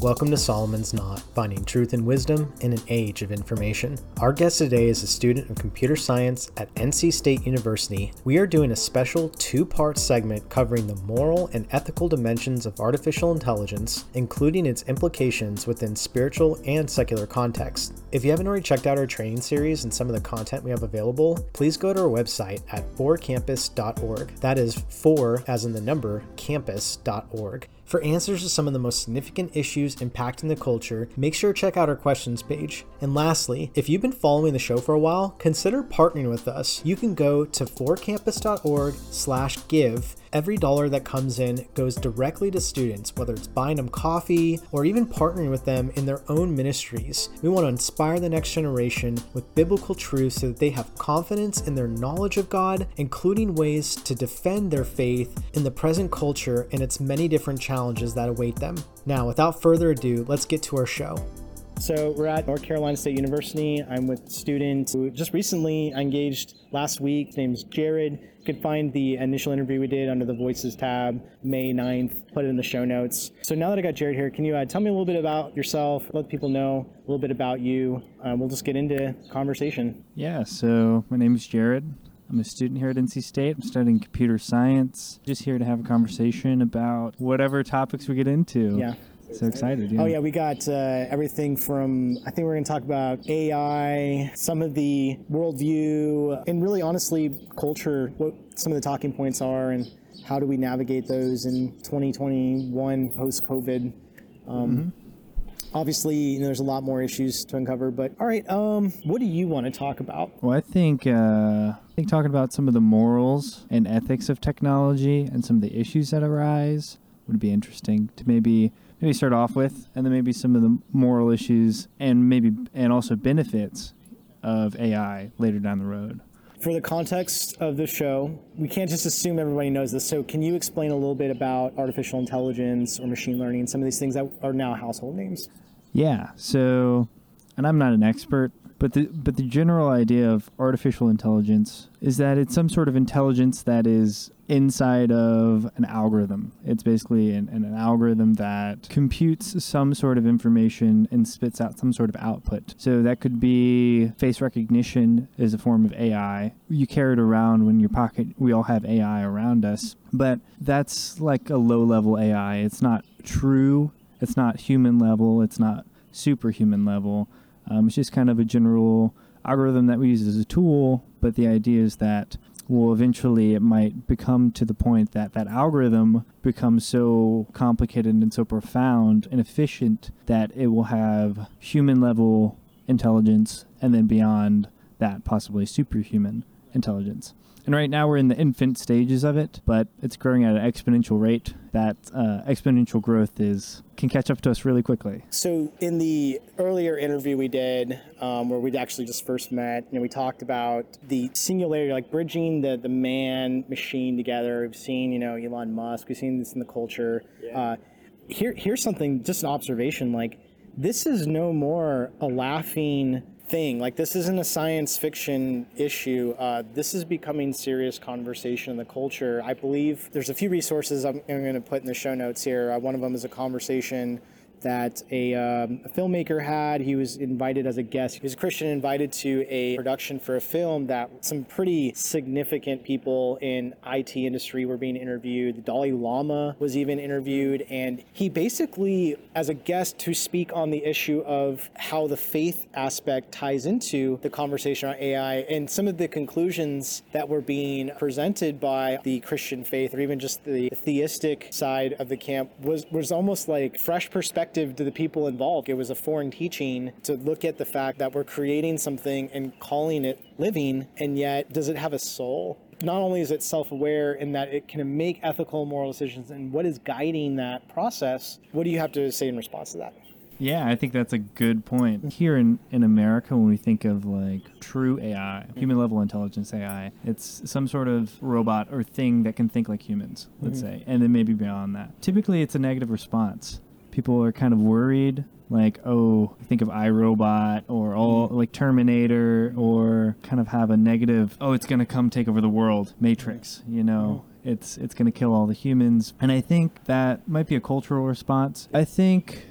Welcome to Solomon's Knot, finding truth and wisdom in an age of information. Our guest today is a student of computer science at NC State University. We are doing a special two part segment covering the moral and ethical dimensions of artificial intelligence, including its implications within spiritual and secular contexts. If you haven't already checked out our training series and some of the content we have available, please go to our website at forcampus.org. That is for, as in the number, campus.org. For answers to some of the most significant issues impacting the culture, make sure to check out our questions page. And lastly, if you've been following the show for a while, consider partnering with us. You can go to forcampus.org/give Every dollar that comes in goes directly to students, whether it's buying them coffee or even partnering with them in their own ministries. We want to inspire the next generation with biblical truths so that they have confidence in their knowledge of God, including ways to defend their faith in the present culture and its many different challenges that await them. Now, without further ado, let's get to our show. So we're at North Carolina State University. I'm with a student who just recently engaged last week. His name's Jared. You can find the initial interview we did under the Voices tab, May 9th. Put it in the show notes. So now that I got Jared here, can you uh, tell me a little bit about yourself? Let people know a little bit about you. Uh, we'll just get into conversation. Yeah. So my name is Jared. I'm a student here at NC State. I'm studying computer science. Just here to have a conversation about whatever topics we get into. Yeah. So excited. Yeah. Oh yeah, we got uh, everything from I think we're going to talk about AI, some of the worldview, and really honestly culture. What some of the talking points are, and how do we navigate those in 2021 post COVID. Um, Obviously, you know, there's a lot more issues to uncover. But all right, um, what do you want to talk about? Well, I think uh, I think talking about some of the morals and ethics of technology and some of the issues that arise would be interesting to maybe maybe start off with, and then maybe some of the moral issues and maybe and also benefits of AI later down the road. For the context of the show, we can't just assume everybody knows this. So, can you explain a little bit about artificial intelligence or machine learning, some of these things that are now household names? Yeah. So, and I'm not an expert, but the but the general idea of artificial intelligence is that it's some sort of intelligence that is inside of an algorithm. It's basically an, an, algorithm that computes some sort of information and spits out some sort of output. So that could be face recognition is a form of AI. You carry it around when your pocket. We all have AI around us, but that's like a low level AI. It's not true. It's not human level. It's not superhuman level. Um, it's just kind of a general algorithm that we use as a tool, but the idea is that well, eventually it might become to the point that that algorithm becomes so complicated and so profound and efficient that it will have human level intelligence and then beyond that, possibly superhuman intelligence. And right now we're in the infant stages of it, but it's growing at an exponential rate. That uh, exponential growth is can catch up to us really quickly. So in the earlier interview we did, um, where we'd actually just first met, you know, we talked about the singularity, like bridging the the man machine together. We've seen, you know, Elon Musk. We've seen this in the culture. Yeah. Uh, here, here's something, just an observation. Like this is no more a laughing thing. Like this isn't a science fiction issue. Uh, this is becoming serious conversation in the culture. I believe there's a few resources I'm, I'm going to put in the show notes here. Uh, one of them is a conversation that a, um, a, filmmaker had. He was invited as a guest. He was a Christian invited to a production for a film that some pretty significant people in IT industry were being interviewed. The Dalai Lama was even interviewed, and he basically, as a guest, to speak on the issue of how the faith aspect ties into the conversation on AI and some of the conclusions that were being presented by the Christian faith, or even just the theistic side of the camp, was was almost like fresh perspective to the people involved. It was a foreign teaching to look at the fact that we're creating something and calling it living, and yet does it have a soul? Not only is it self aware in that it can make ethical and moral decisions, and what is guiding that process? What do you have to say in response to that? Yeah, I think that's a good point. Here in, in America, when we think of like true AI, human level intelligence AI, it's some sort of robot or thing that can think like humans, let's mm-hmm. say, and then maybe beyond that. Typically, it's a negative response people are kind of worried like oh think of iRobot or all mm-hmm. like Terminator or kind of have a negative oh it's going to come take over the world Matrix mm-hmm. you know? Mm-hmm. It's it's going to kill all the humans. And I think that might be a cultural response. I think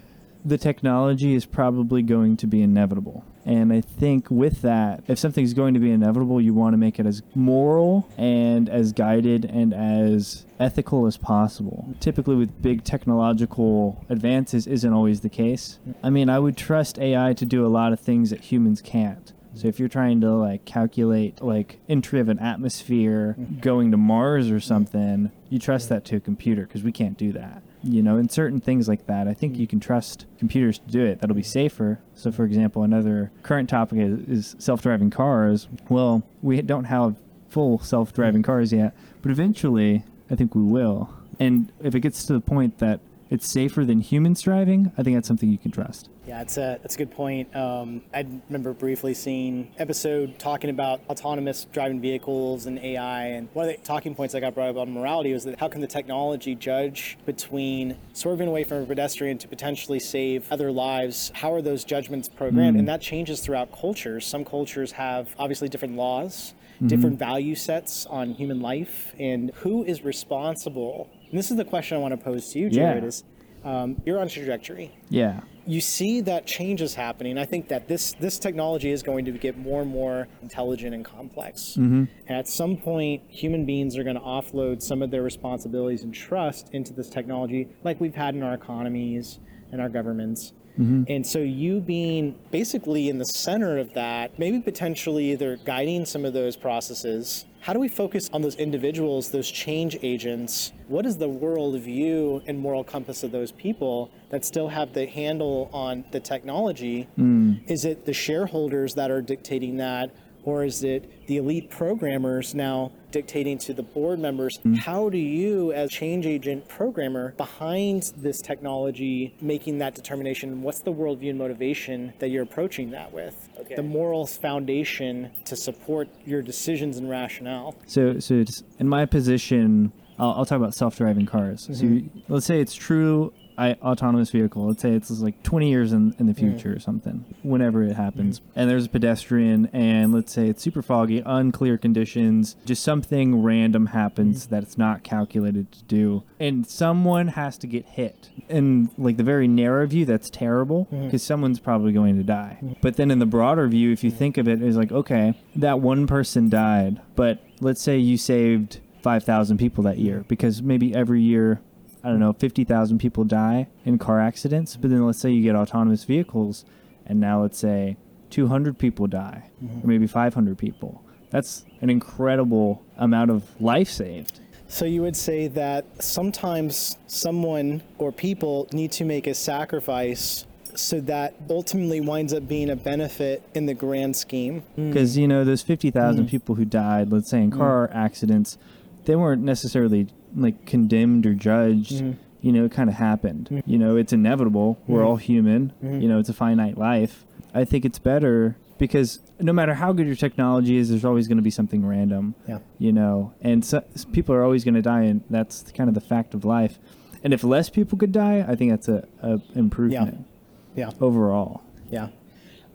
the technology is probably going to be inevitable. And I think with that, if something's going to be inevitable, you want to make it as moral and as guided and as ethical as possible. Typically, with big technological advances, isn't always the case. I mean, I would trust AI to do a lot of things that humans can't. So if you're trying to like calculate like entry of an atmosphere mm-hmm. going to Mars or something, you trust that to a computer because we can't do that. You know, in certain things like that, I think you mm. can trust computers to do it. That'll be safer. So, for example, another current topic is, is self-driving cars. Well, we don't have full self-driving mm. cars yet, but eventually, I think we will. And if it gets to the point that it's safer than humans driving, I think that's something you can trust. Yeah, it's a that's a good point. Um, I remember briefly seeing episode talking about autonomous driving vehicles and AI, and one of the talking points I got brought up on morality was that how can the technology judge between swerving away from a pedestrian to potentially save other lives? How are those judgments programmed? And that changes throughout cultures. Some cultures have obviously different laws, different value sets on human life, and who is responsible? And this is the question I want to pose to you, Yeah. Jared. Is um, you're on trajectory Yeah. you see that change is happening. I think that this this technology is going to get more and more intelligent and complex. And at some point, human beings are going to offload some of their responsibilities and trust into this technology, like we've had in our economies and our governments. Mm-hmm. And so, you being basically in the center of that, maybe potentially either guiding some of those processes. How do we focus on those individuals, those change agents? What is the worldview and moral compass of those people that still have the handle on the technology? Mm. Is it the shareholders that are dictating that? Or is it the elite programmers now dictating to the board members? Mm-hmm. How do you, as change agent programmer behind this technology, making that determination? What's the worldview and motivation that you're approaching that with? The moral foundation to support your decisions and rationale. So, so it's, in my position, I'll, I'll talk about self-driving cars. So, mm-hmm. you, let's say it's true I, autonomous vehicle. Let's say it's like 20 years in, in the future or something, whenever it happens. Mm-hmm. And there's a pedestrian, and let's say it's super foggy, unclear conditions, just something random happens mm-hmm. that it's not calculated to do, and someone has to get hit. And like the very narrow view, that's terrible mm-hmm. because someone's probably going to die. But then in the broader view, if you think of it, it's like okay, that one person died, but let's say you saved 5,000 people that year because maybe every year I don't know, 50,000 people die in car accidents, but then let's say you get autonomous vehicles and now let's say 200 people die mm-hmm. or maybe 500 people. That's an incredible amount of life saved. So you would say that sometimes someone or people need to make a sacrifice so that ultimately winds up being a benefit in the grand scheme. Mm. Because, you know, those 50,000 mm. people who died, let's say in mm. car accidents, they weren't necessarily like condemned or judged. You know, it kind of happened. You know, it's inevitable. We're all human. You know, it's a finite life. I think it's better because no matter how good your technology is, there's always going to be something random. Yeah. You know, and so, people are always going to die, and that's kind of the fact of life. And if less people could die, I think that's a, a improvement Yeah. yeah. overall. Yeah.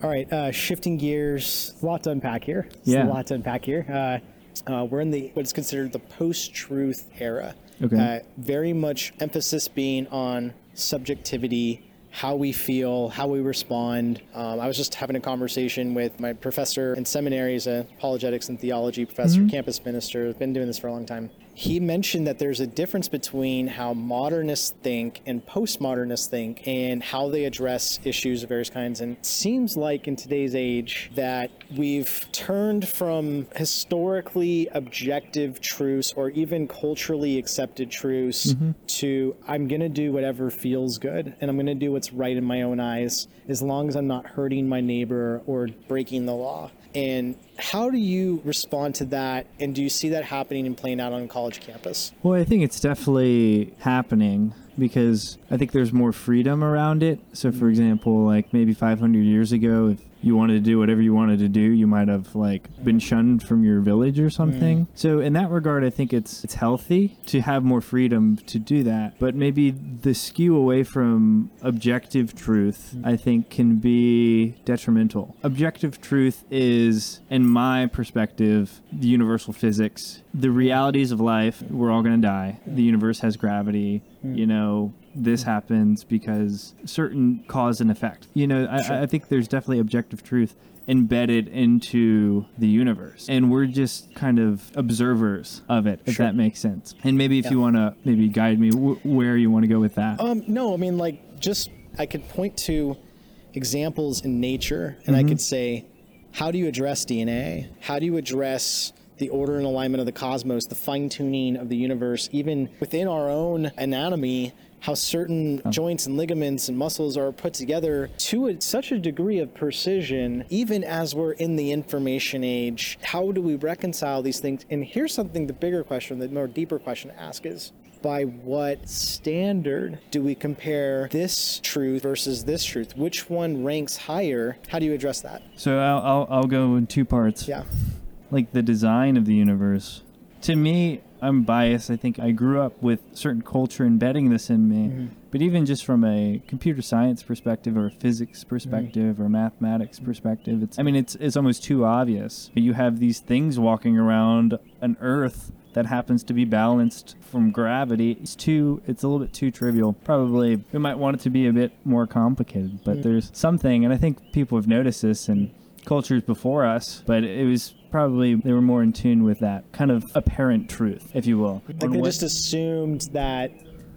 All right. Uh, shifting gears, a lot to unpack here. There's Yeah. A lot to unpack here. Uh, uh, we're in the what's considered the post-truth era. Okay. Uh, very much emphasis being on subjectivity, how we feel, how we respond. Um, I was just having a conversation with my professor in seminary, he's a apologetics and theology professor, campus minister, been doing this for a long time. He mentioned that there's a difference between how modernists think and postmodernists think and how they address issues of various kinds. And it seems like in today's age that we've turned from historically objective truths or even culturally accepted truths mm-hmm. to I'm going to do whatever feels good and I'm going to do what's right in my own eyes as long as I'm not hurting my neighbor or breaking the law. And how do you respond to that? And do you see that happening and playing out on a college campus? Well, I think it's definitely happening because I think there's more freedom around it. So, for mm-hmm. example, like maybe 500 years ago, if you wanted to do whatever you wanted to do, you might have like been shunned from your village or something. Mm. So, in that regard, I think it's it's healthy to have more freedom to do that. But maybe the skew away from objective truth, mm. I think, can be detrimental. Objective truth is, in my perspective, the universal physics, the realities of life. We're all going to die. The universe has gravity. You know, this happens because certain cause and effect. You know, I, Sure. I think there's definitely objective truth embedded into the universe and we're just kind of observers of it if Sure. that makes sense and maybe if Yeah. you want to maybe guide me w- where you want to go with that Um, no, I mean, like, just I could point to examples in nature, and Mm-hmm. I could say, how do you address DNA? How do you address the order and alignment of the cosmos, the fine tuning of the universe, even within our own anatomy? How certain joints and ligaments and muscles are put together to a, such a degree of precision, even as we're in the information age. How do we reconcile these things? And here's something the bigger question, the more deeper question to ask is by what standard do we compare this truth versus this truth? Which one ranks higher? How do you address that? so I'll, I'll, I'll go in two parts Yeah. like the design of the universe. To me, I'm biased. I think I grew up with certain culture embedding this in me. Mm-hmm. But even just from a computer science perspective or a physics perspective or mathematics mm-hmm. perspective, it's I mean it's it's almost too obvious. But you have these things walking around an earth that happens to be balanced from gravity. It's too it's a little bit too trivial. Probably we might want it to be a bit more complicated, but mm. there's something and I think people have noticed this and cultures before us, but it was probably they were more in tune with that kind of apparent truth, if you will. Like they what- just assumed that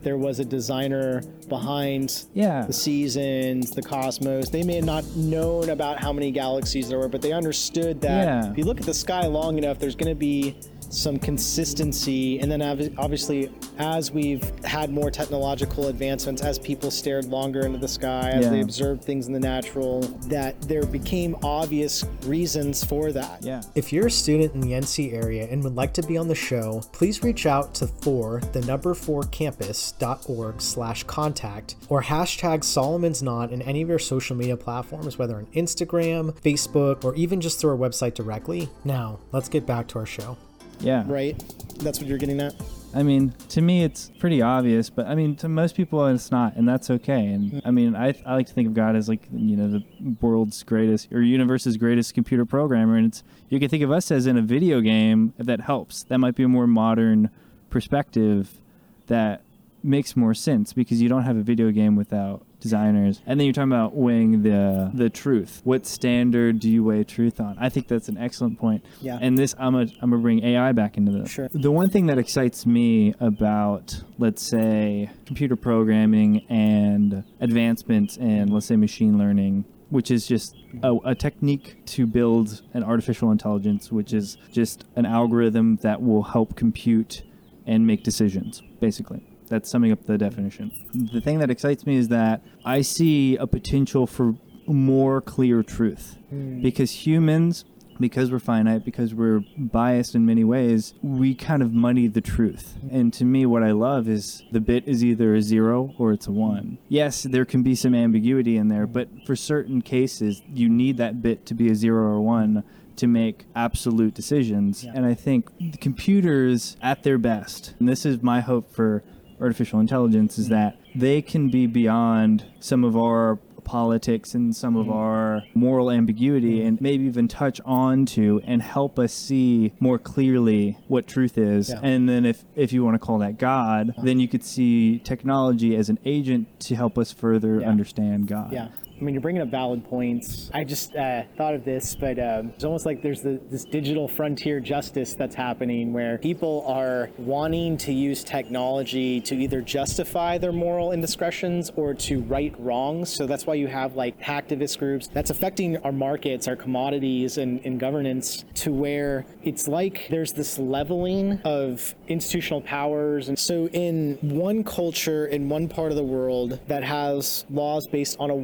there was a designer behind yeah, the seasons, the cosmos. They may have not known about how many galaxies there were, but they understood that Yeah. if you look at the sky long enough, there's going to be some consistency. And then obviously, as we've had more technological advancements, as people stared longer into the sky, as they observed things in the natural, that there became obvious reasons for that. yeah. If you're a student in the NC area and would like to be on the show, please reach out to for the number four campus.org slash contact or hashtag Solomon's Knot in any of your social media platforms, whether on Instagram, Facebook, or even just through our website directly. Now, let's get back to our show. Yeah. Right? That's what you're getting at? I mean, to me, it's pretty obvious, but I mean, to most people, it's not, and that's okay. And mm-hmm. I mean, I, I like to think of God as like, you know, the world's greatest or universe's greatest computer programmer. And it's, you can think of us as in a video game, if that helps. That might be a more modern perspective that makes more sense because you don't have a video game without designers. And then you're talking about weighing the the truth. What standard do you weigh truth on? I think that's an excellent point. Yeah. And this I'm gonna I'm gonna bring AI back into this. Sure. The one thing that excites me about let's say computer programming and advancements in let's say machine learning which is just a, a technique to build an artificial intelligence, which is just an algorithm that will help compute and make decisions, basically. That's summing up the definition. The thing that excites me is that I see a potential for more clear truth hmm. because humans because we're finite, because we're biased in many ways, we kind of muddy the truth. And to me, what I love is the bit is either a zero or it's a one. Yes, there can be some ambiguity in there, but for certain cases, you need that bit to be a zero or one to make absolute decisions. And I think the computers, at their best, and this is my hope for artificial intelligence, is that they can be beyond some of our politics and some of mm. our moral ambiguity mm. and maybe even touch on to and help us see more clearly what truth is Yeah. and then if if you want to call that god then you could see technology as an agent to help us further Yeah. understand god Yeah. I mean, you're bringing up valid points. I just uh, thought of this, but um, it's almost like there's the, this digital frontier justice that's happening where people are wanting to use technology to either justify their moral indiscretions or to right wrongs. So that's why you have like hacktivist groups that's affecting our markets, our commodities, and, and governance to where it's like there's this leveling of institutional powers. And so, in one culture, in one part of the world that has laws based on a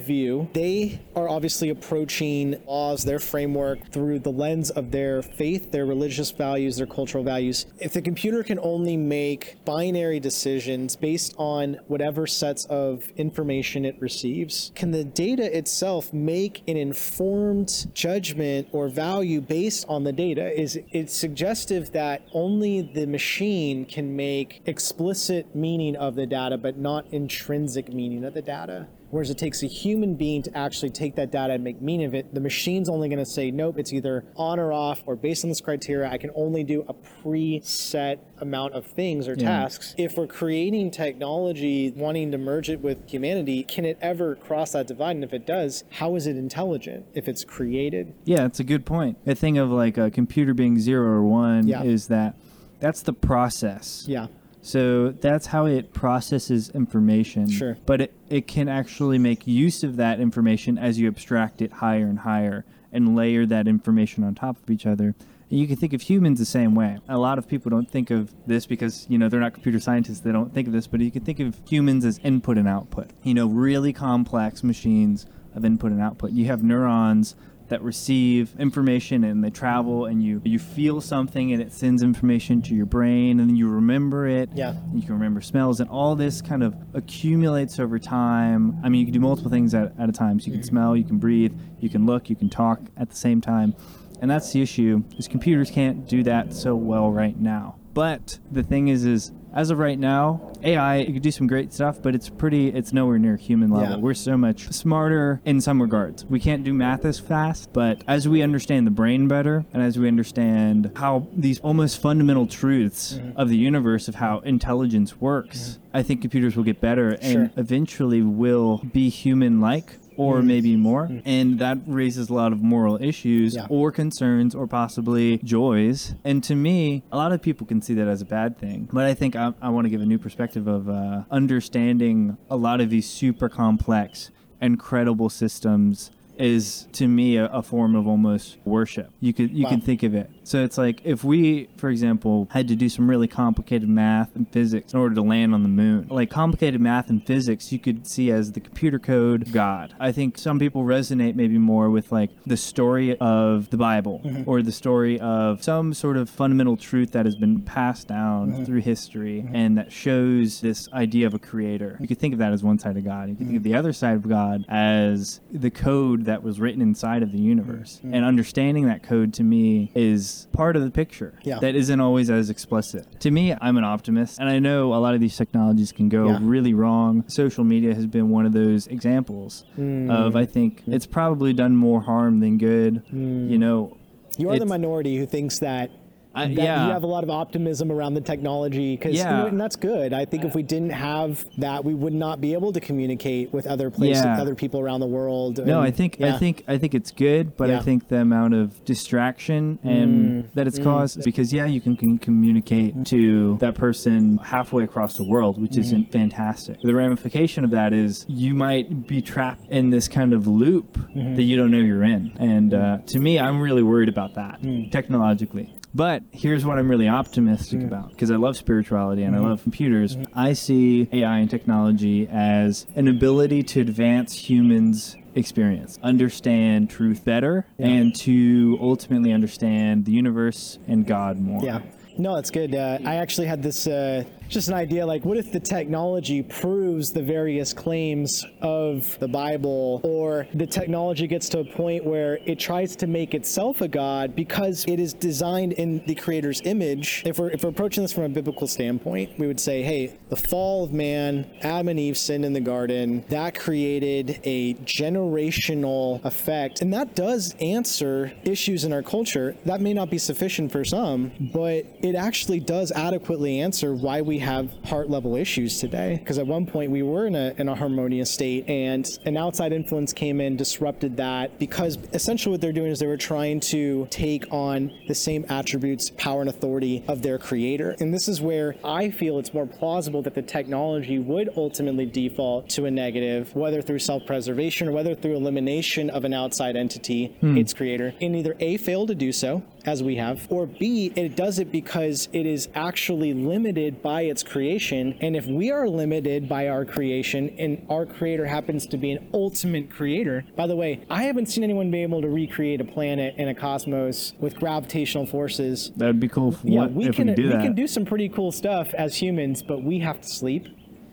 worldview, they are obviously approaching laws, their framework, through the lens of their faith, their religious values, their cultural values. If the computer can only make binary decisions based on whatever sets of information it receives, can the data itself make an informed judgment or value based on the data? Is it suggestive that only the machine can make explicit meaning of the data, but not intrinsic meaning of the data? Whereas it takes a human being to actually take that data and make meaning of it. The machine's only going to say, nope, it's either on or off, or based on this criteria, I can only do a preset amount of things or tasks. If we're creating technology, wanting to merge it with humanity, can it ever cross that divide? And if it does, how is it intelligent if it's created? Yeah, it's a good point. A thing of like a computer being zero or one Yeah. is that that's the process. Yeah. So that's how it processes information. Sure. But it, it can actually make use of that information as you abstract it higher and higher and layer that information on top of each other. And you can think of humans the same way. A lot of people don't think of this because, you know, they're not computer scientists. They don't think of this, but you can think of humans as input and output. You know, really complex machines of input and output. You have neurons that receive information and they travel and you you feel something and it sends information to your brain and then you remember it. Yeah. you can remember smells and all this kind of accumulates over time. I mean you can do multiple things at, at a time. So you can mm-hmm. smell you can breathe you can look you can talk at the same time. And that's the issue is computers can't do that so well right now but the thing is is as of right now ai it could do some great stuff but it's pretty it's nowhere near human level. Yeah. we're so much smarter in some regards. We can't do math as fast but as we understand the brain better and as we understand how these almost fundamental truths mm-hmm. of the universe of how intelligence works mm-hmm. i think computers will get better and Sure. eventually will be human like or maybe more and that raises a lot of moral issues Yeah. or concerns or possibly joys. And to me a lot of people can see that as a bad thing. But i think i, I want to give a new perspective of uh, understanding a lot of these super complex and credible systems is to me a, a form of almost worship. You could you Wow. can think of it. So it's like if we for example had to do some really complicated math and physics in order to land on the moon like complicated math and physics you could see as the computer code god. I think some people resonate maybe more with like the story of the bible mm-hmm. or the story of some sort of fundamental truth that has been passed down mm-hmm. through history mm-hmm. and that shows this idea of a creator. You could think of that as one side of god. You could think of the other side of god as the code that was written inside of the universe. Mm-hmm. And understanding that code to me is part of the picture Yeah. that isn't always as explicit. To me i'm an optimist and i know a lot of these technologies can go Yeah. really wrong. Social media has been one of those examples mm. of i think mm. it's probably done more harm than good. Mm. You know You are the minority who thinks that. Yeah. you have a lot of optimism around the technology because Yeah. and that's good. I think if we didn't have that, we would not be able to communicate with other places, Yeah. other people around the world. No, and- I think I think I think it's good, but Yeah. Mm. I think the amount of distraction and that it's caused because yeah, you can, can communicate to that person halfway across the world, which Mm-hmm. isn't fantastic. The ramification of that is you might be trapped in this kind of loop Mm-hmm. that you don't know you're in, and uh, to me, I'm really worried about that Mm. technologically. But here's what I'm really optimistic about because I love spirituality and I love computers. I see AI and technology as an ability to advance humans' experience, understand truth better, and to ultimately understand the universe and God more. Yeah. No, that's good. Uh, I actually had this uh, just an idea like, what if the technology proves the various claims of the Bible, or the technology gets to a point where it tries to make itself a God because it is designed in the Creator's image? If we're, if we're approaching this from a biblical standpoint, we would say, hey, the fall of man, Adam and Eve sinned in the garden, that created a generational effect. And that does answer issues in our culture. That may not be sufficient for some, but it actually does adequately answer why we have heart level issues today. Because at one point we were in a, in a harmonious state and an outside influence came in, disrupted that, because essentially what they're doing is they were trying to take on the same attributes, power, and authority of their creator. And this is where I feel it's more plausible that the technology would ultimately default to a negative, whether through self preservation or whether through elimination of an outside entity, hmm. its creator, and either A, fail to do so, as we have, or B, it does it because it is actually limited by its creation. And if we are limited by our creation and our creator happens to be an ultimate creator, by the way, I haven't seen anyone be able to recreate a planet and a cosmos with gravitational forces. That would be cool if, Yeah, what, we can we do we can do some pretty cool stuff as humans, but we have to sleep.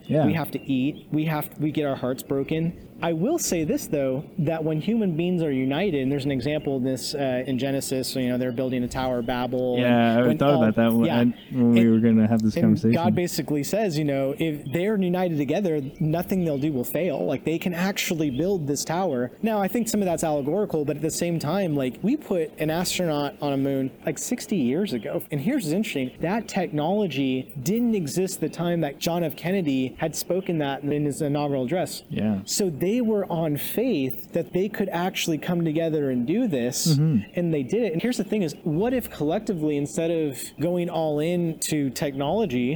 yeah. We have to eat. We have we get our hearts broken. I will say this though, that when human beings are united, and there's an example of this uh, in Genesis. So, you know, they're building a tower of Babel. Yeah, and I thought all- about that when, yeah. when we were going to have this conversation. God basically says, you know, if they're united together, nothing they'll do will fail. Like they can actually build this tower. Now, I think some of that's allegorical, but at the same time, like we put an astronaut on a moon like 60 years ago. And here's what's interesting that technology didn't exist the time that John F. Kennedy had spoken that in his inaugural address. Yeah. So they were on faith that they could actually come together and do this, and they did it. And here's the thing: is what if collectively, instead of going all in to technology,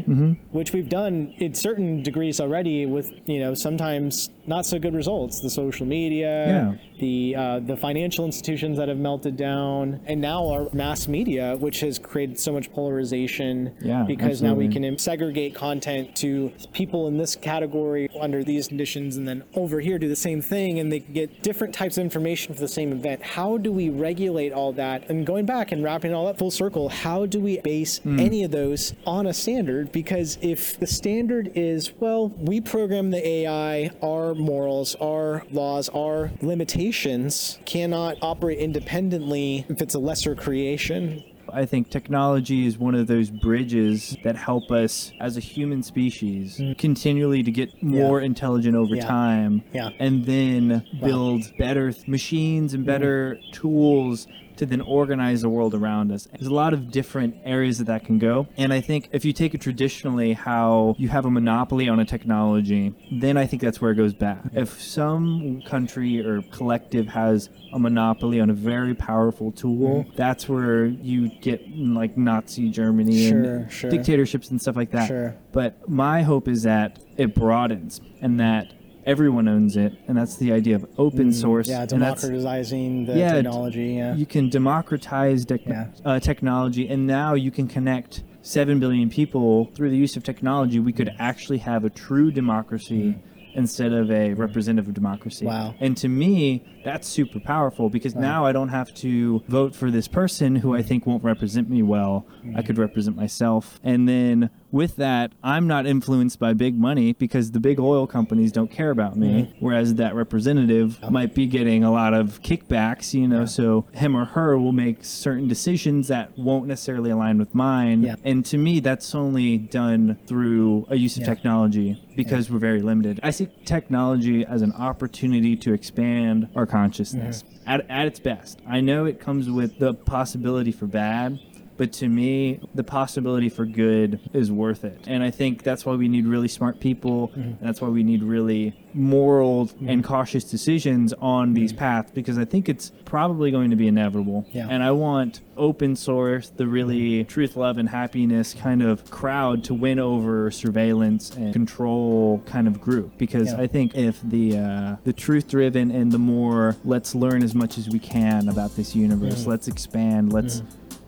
which we've done in certain degrees already, with you know sometimes not so good results, the social media, Yeah. the uh, the financial institutions that have melted down, and now our mass media, which has created so much polarization. Yeah, because now we can segregate content to people in this category under these conditions, and then over here do the same thing, and they get different types of information for the same event. How do we regulate all that? And going back and wrapping all that full circle, how do we base Hmm. any of those on a standard? Because if the standard is, well, we program the AI, our morals, our laws, our limitations cannot operate independently if it's a lesser creation. I think technology is one of those bridges that help us as a human species continually to get more intelligent over Mm. Yeah. time Yeah. and then build better th- machines and better Mm. tools to then organize the world around us. There's a lot of different areas that that can go. And I think if you take it traditionally how you have a monopoly on a technology, then I think that's where it goes bad. If some country or collective has a monopoly on a very powerful tool, Mm. that's where you get like Nazi Germany Sure, and sure. dictatorships and stuff like that. Sure. But my hope is that it broadens and that everyone owns it, and that's the idea of open source. Mm, Yeah, and democratizing the Yeah, technology. Yeah. you can democratize tech Yeah. uh, technology, and now you can connect 7 billion people through the use of technology. We could actually have a true democracy instead of a representative democracy. Wow. And to me, that's super powerful because now I don't have to vote for this person who I think won't represent me well. I could represent myself. And then with that, I'm not influenced by big money because the big oil companies don't care about me. Whereas that representative might be getting a lot of kickbacks, you know, so him or her will make certain decisions that won't necessarily align with mine. Yeah. And to me, that's only done through a use of Yeah. technology because we're very limited. I see technology as an opportunity to expand our consciousness Mm-hmm. at, at its best. I know it comes with the possibility for bad. But to me, the possibility for good is worth it. And I think that's why we need really smart people. Mm-hmm. And that's why we need really moral mm-hmm. and cautious decisions on mm-hmm. these paths because I think it's probably going to be inevitable. Yeah. And I want open source, the really mm-hmm. truth, love, and happiness kind of crowd to win over surveillance and control kind of group. Because Yeah. I think if the uh, the truth driven and the more let's learn as much as we can about this universe, let's expand, let's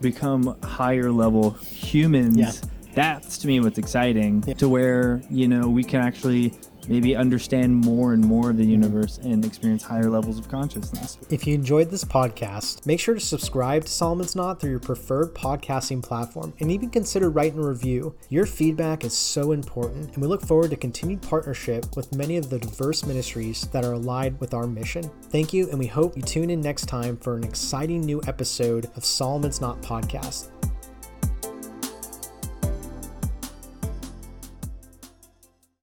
become higher level humans. Yeah. That's to me what's exciting. To where you know we can actually maybe understand more and more of the universe and experience higher levels of consciousness. If you enjoyed this podcast, make sure to subscribe to Solomon's Knot through your preferred podcasting platform and even consider writing a review. Your feedback is so important, and we look forward to continued partnership with many of the diverse ministries that are aligned with our mission. Thank you, and we hope you tune in next time for an exciting new episode of Solomon's Knot podcast.